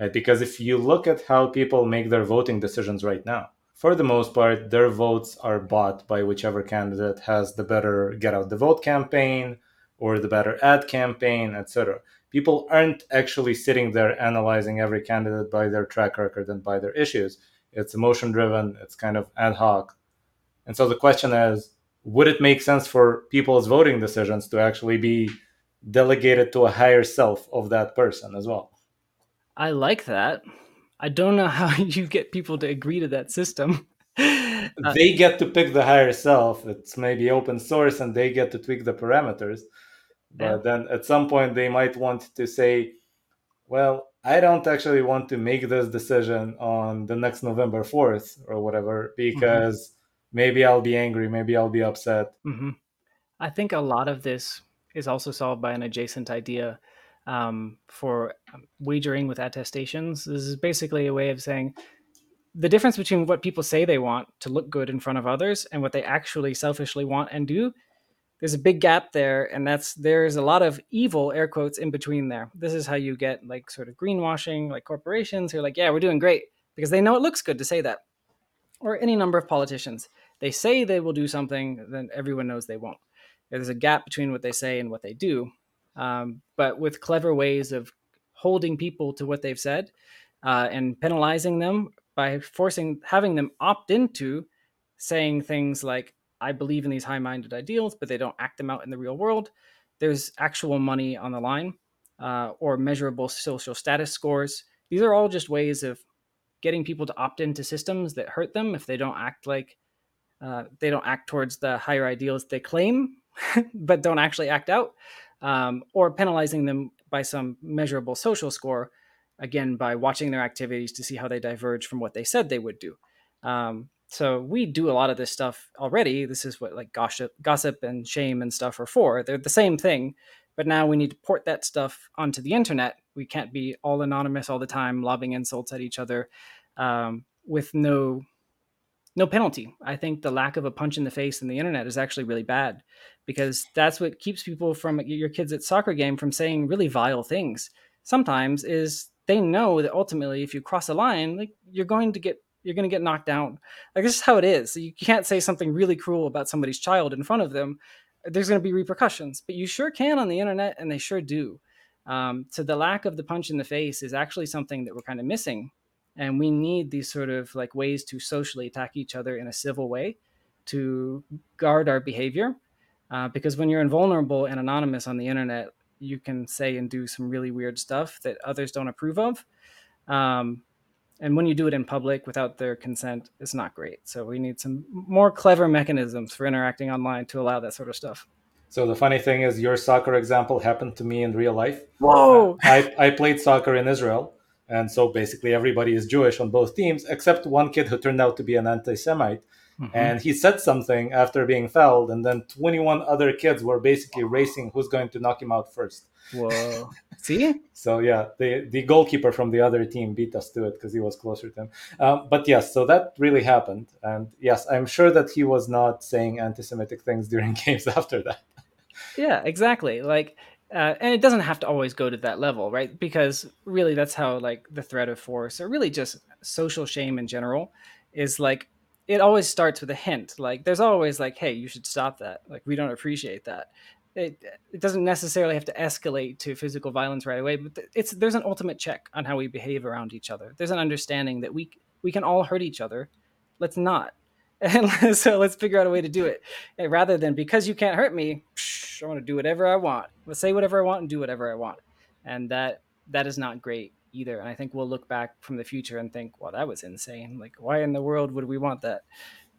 uh, because if you look at how people make their voting decisions right now, for the most part, their votes are bought by whichever candidate has the better get out the vote campaign or the better ad campaign, etc people aren't actually sitting there analyzing every candidate by their track record and by their issues. It's emotion driven, it's kind of ad hoc. And so the question is would it make sense for people's voting decisions to actually be delegated to a higher self of that person as well? I like that. I don't know how you get people to agree to that system. Uh, they get to pick the higher self. It's maybe open source and they get to tweak the parameters. But yeah. then at some point they might want to say, well, I don't actually want to make this decision on the next November 4th or whatever mm-hmm. because mm-hmm. maybe I'll be angry, maybe I'll be upset. Mm-hmm. I think a lot of this is also solved by an adjacent idea um, for um, wagering with attestations. This is basically a way of saying the difference between what people say they want to look good in front of others and what they actually selfishly want and do there's a big gap there and that's there's a lot of evil air quotes in between there. This is how you get like sort of greenwashing like corporations who are like yeah we're doing great because they know it looks good to say that. Or any number of politicians. They say they will do something then everyone knows they won't. There's a gap between what they say and what they do. Um, but with clever ways of holding people to what they've said uh, and penalizing them by forcing having them opt into saying things like I believe in these high minded ideals, but they don't act them out in the real world. There's actual money on the line uh, or measurable social status scores. These are all just ways of getting people to opt into systems that hurt them if they don't act like uh, they don't act towards the higher ideals they claim, but don't actually act out, um, or penalizing them by some measurable social score, again, by watching their activities to see how they diverge from what they said they would do. Um, so we do a lot of this stuff already. This is what like gossip, gossip and shame and stuff are for. They're the same thing, but now we need to port that stuff onto the internet. We can't be all anonymous all the time, lobbing insults at each other um, with no no penalty. I think the lack of a punch in the face in the internet is actually really bad because that's what keeps people from your kids at soccer game from saying really vile things. Sometimes is they know that ultimately if you cross a line, like you're going to get you're going to get knocked down. Like this is how it is. You can't say something really cruel about somebody's child in front of them. There's going to be repercussions, but you sure can on the internet, and they sure do. Um, so the lack of the punch in the face is actually something that we're kind of missing, and we need these sort of like ways to socially attack each other in a civil way to guard our behavior. Uh, because when you're invulnerable and anonymous on the internet, you can say and do some really weird stuff that others don't approve of. Um, and when you do it in public without their consent it's not great so we need some more clever mechanisms for interacting online to allow that sort of stuff so the funny thing is your soccer example happened to me in real life whoa i, I played soccer in israel And so basically, everybody is Jewish on both teams, except one kid who turned out to be an anti Semite. Mm-hmm. And he said something after being fouled, and then 21 other kids were basically racing who's going to knock him out first. Whoa. See? so, yeah, the, the goalkeeper from the other team beat us to it because he was closer to him. Um, but yes, so that really happened. And yes, I'm sure that he was not saying anti Semitic things during games after that. Yeah, exactly. Like, uh, and it doesn't have to always go to that level, right? Because really, that's how like the threat of force, or really just social shame in general, is like it always starts with a hint. Like there's always like, hey, you should stop that. Like we don't appreciate that. It, it doesn't necessarily have to escalate to physical violence right away, but it's there's an ultimate check on how we behave around each other. There's an understanding that we we can all hurt each other. Let's not. And so let's figure out a way to do it. And rather than because you can't hurt me, psh, I want to do whatever I want. Let's say whatever I want and do whatever I want. And that that is not great either. And I think we'll look back from the future and think, well, that was insane. Like, why in the world would we want that?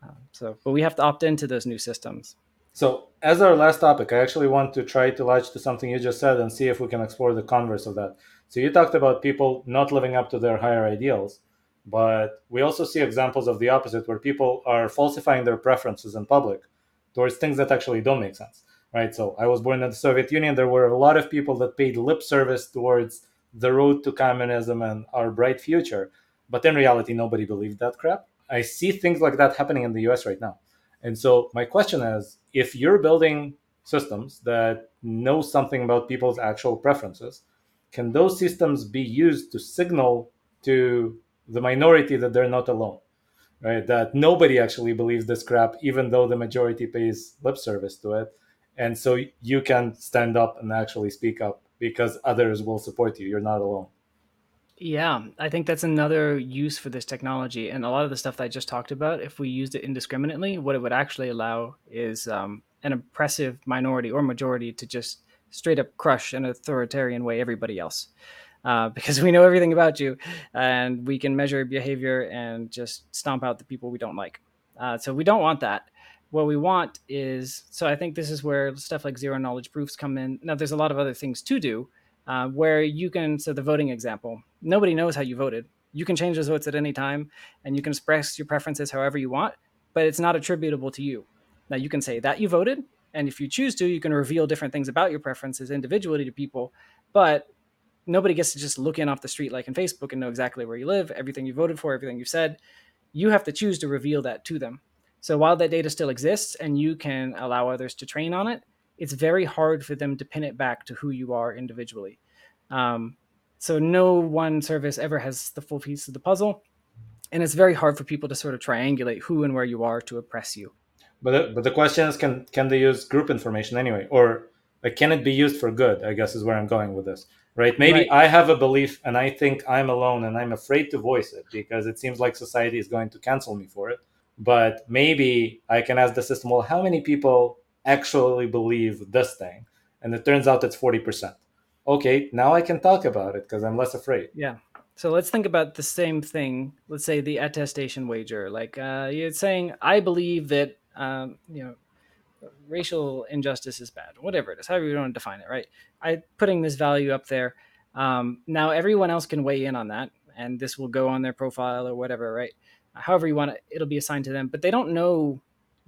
Uh, so, but we have to opt into those new systems. So, as our last topic, I actually want to try to latch to something you just said and see if we can explore the converse of that. So, you talked about people not living up to their higher ideals, but we also see examples of the opposite where people are falsifying their preferences in public towards things that actually don't make sense, right? So, I was born in the Soviet Union. There were a lot of people that paid lip service towards the road to communism and our bright future. But in reality, nobody believed that crap. I see things like that happening in the US right now. And so my question is if you're building systems that know something about people's actual preferences, can those systems be used to signal to the minority that they're not alone? Right? That nobody actually believes this crap, even though the majority pays lip service to it. And so you can stand up and actually speak up because others will support you. You're not alone. Yeah, I think that's another use for this technology. And a lot of the stuff that I just talked about, if we used it indiscriminately, what it would actually allow is um, an oppressive minority or majority to just straight up crush in an authoritarian way everybody else. Uh, because we know everything about you and we can measure behavior and just stomp out the people we don't like. Uh, so we don't want that what we want is so i think this is where stuff like zero knowledge proofs come in now there's a lot of other things to do uh, where you can so the voting example nobody knows how you voted. You can change those votes at any time and you can express your preferences however you want but it's not attributable to you. Now you can say that you voted and if you choose to you can reveal different things about your preferences individually to people but nobody gets to just look in off the street like in facebook and know exactly where you live everything you voted for everything you said. You have to choose to reveal that to them. So while that data still exists and you can allow others to train on it, it's very hard for them to pin it back to who you are individually. Um, so no one service ever has the full piece of the puzzle, and it's very hard for people to sort of triangulate who and where you are to oppress you. But the, but the question is, can can they use group information anyway, or like, can it be used for good? I guess is where I'm going with this. Right? Maybe right. I have a belief and I think I'm alone and I'm afraid to voice it because it seems like society is going to cancel me for it but maybe I can ask the system, well, how many people actually believe this thing? And it turns out it's 40%. Okay, now I can talk about it because I'm less afraid. Yeah. So let's think about the same thing. Let's say the attestation wager. Like uh, you're saying, I believe that, um, you know, racial injustice is bad, whatever it is, however you want to define it, right? I putting this value up there. Um, now everyone else can weigh in on that, and this will go on their profile or whatever, right? however you want it, it'll be assigned to them. But they don't know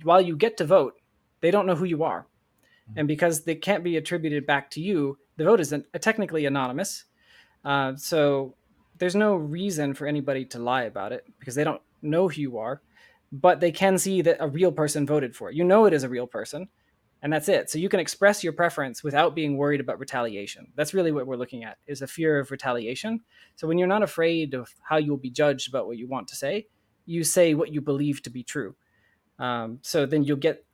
while you get to vote, they don't know who you are. And because they can't be attributed back to you, the vote is technically anonymous. Uh, so there's no reason for anybody to lie about it because they don't know who you are, but they can see that a real person voted for it. You know it is a real person, and that's it. So you can express your preference without being worried about retaliation. That's really what we're looking at is a fear of retaliation. So when you're not afraid of how you'll be judged about what you want to say, you say what you believe to be true. Um, so then you'll get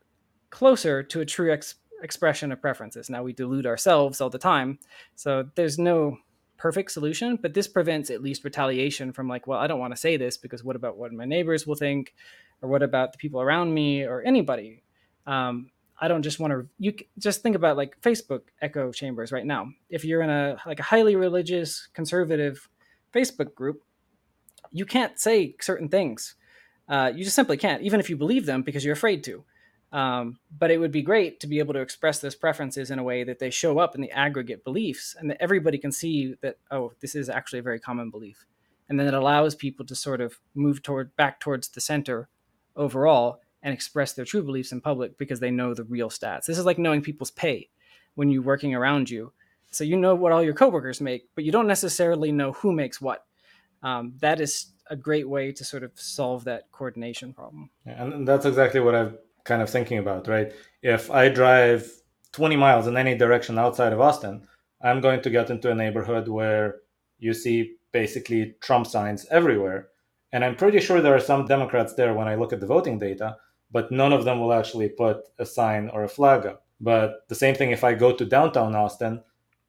closer to a true ex- expression of preferences. Now we delude ourselves all the time, so there's no perfect solution, but this prevents at least retaliation from like, well, I don't want to say this because what about what my neighbors will think, or what about the people around me, or anybody. Um, I don't just want to. You just think about like Facebook echo chambers right now. If you're in a like a highly religious conservative Facebook group, you can't say certain things. Uh, you just simply can't, even if you believe them, because you're afraid to. Um, but it would be great to be able to express those preferences in a way that they show up in the aggregate beliefs and that everybody can see that, oh, this is actually a very common belief. And then it allows people to sort of move toward back towards the center overall and express their true beliefs in public because they know the real stats. This is like knowing people's pay when you're working around you. So you know what all your coworkers make, but you don't necessarily know who makes what. Um, that is a great way to sort of solve that coordination problem. Yeah, And that's exactly what I've kind of thinking about, right? If I drive 20 miles in any direction outside of Austin, I'm going to get into a neighborhood where you see basically Trump signs everywhere. And I'm pretty sure there are some Democrats there when I look at the voting data, but none of them will actually put a sign or a flag up. But the same thing if I go to downtown Austin,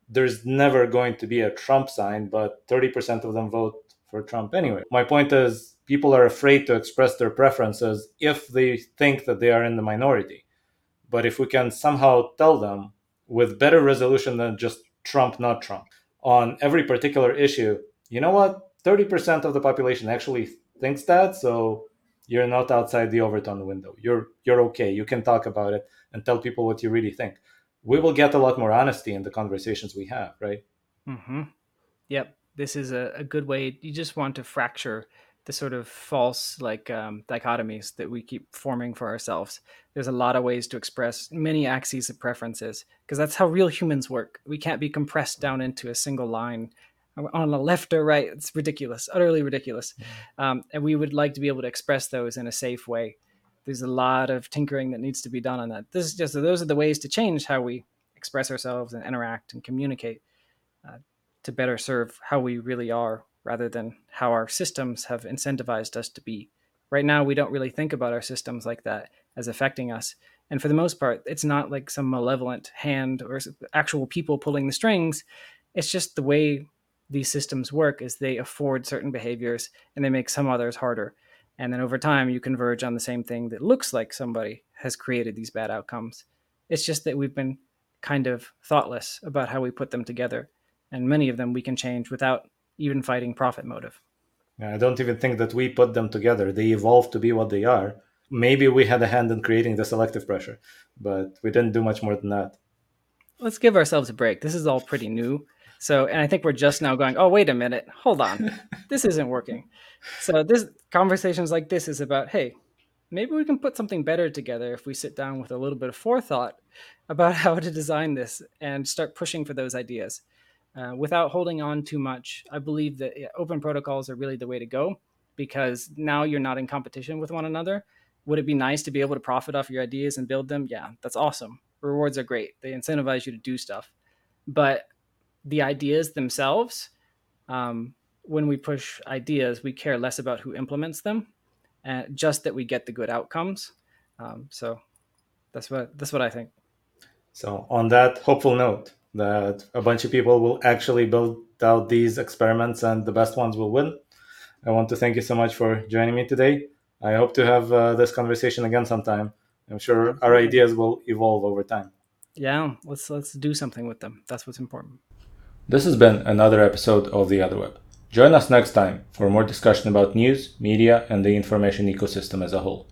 there's never going to be a Trump sign, but 30% of them vote for Trump anyway. My point is, people are afraid to express their preferences if they think that they are in the minority. But if we can somehow tell them with better resolution than just Trump, not Trump, on every particular issue, you know what? 30% of the population actually thinks that. So you're not outside the Overton window. You're you're okay. You can talk about it and tell people what you really think. We will get a lot more honesty in the conversations we have, right? Mm-hmm. Yep this is a, a good way. You just want to fracture the sort of false like um, dichotomies that we keep forming for ourselves. There's a lot of ways to express many axes of preferences because that's how real humans work. We can't be compressed down into a single line on the left or right. It's ridiculous, utterly ridiculous. Mm-hmm. Um, and we would like to be able to express those in a safe way. There's a lot of tinkering that needs to be done on that. This is just those are the ways to change how we express ourselves and interact and communicate. Uh, to better serve how we really are rather than how our systems have incentivized us to be. Right now, we don't really think about our systems like that as affecting us. And for the most part, it's not like some malevolent hand or actual people pulling the strings. It's just the way these systems work is they afford certain behaviors and they make some others harder. And then over time, you converge on the same thing that looks like somebody has created these bad outcomes. It's just that we've been kind of thoughtless about how we put them together and many of them we can change without even fighting profit motive. I don't even think that we put them together. They evolved to be what they are. Maybe we had a hand in creating the selective pressure, but we didn't do much more than that. Let's give ourselves a break. This is all pretty new. So, and I think we're just now going, oh, wait a minute, hold on. this isn't working. So, this conversations like this is about, hey, maybe we can put something better together if we sit down with a little bit of forethought about how to design this and start pushing for those ideas uh, without holding on too much. I believe that open protocols are really the way to go because now you're not in competition with one another. Would it be nice to be able to profit off your ideas and build them? Yeah, that's awesome. Rewards are great. They incentivize you to do stuff. But the ideas themselves, um, when we push ideas, we care less about who implements them, uh, just that we get the good outcomes. Um, so that's what that's what I think. So on that hopeful note, that a bunch of people will actually build out these experiments and the best ones will win. I want to thank you so much for joining me today. I hope to have uh, this conversation again sometime. I'm sure our ideas will evolve over time. Yeah, let's let's do something with them. That's what's important. This has been another episode of the Otherweb. Join us next time for more discussion about news, media, and the information ecosystem as a whole.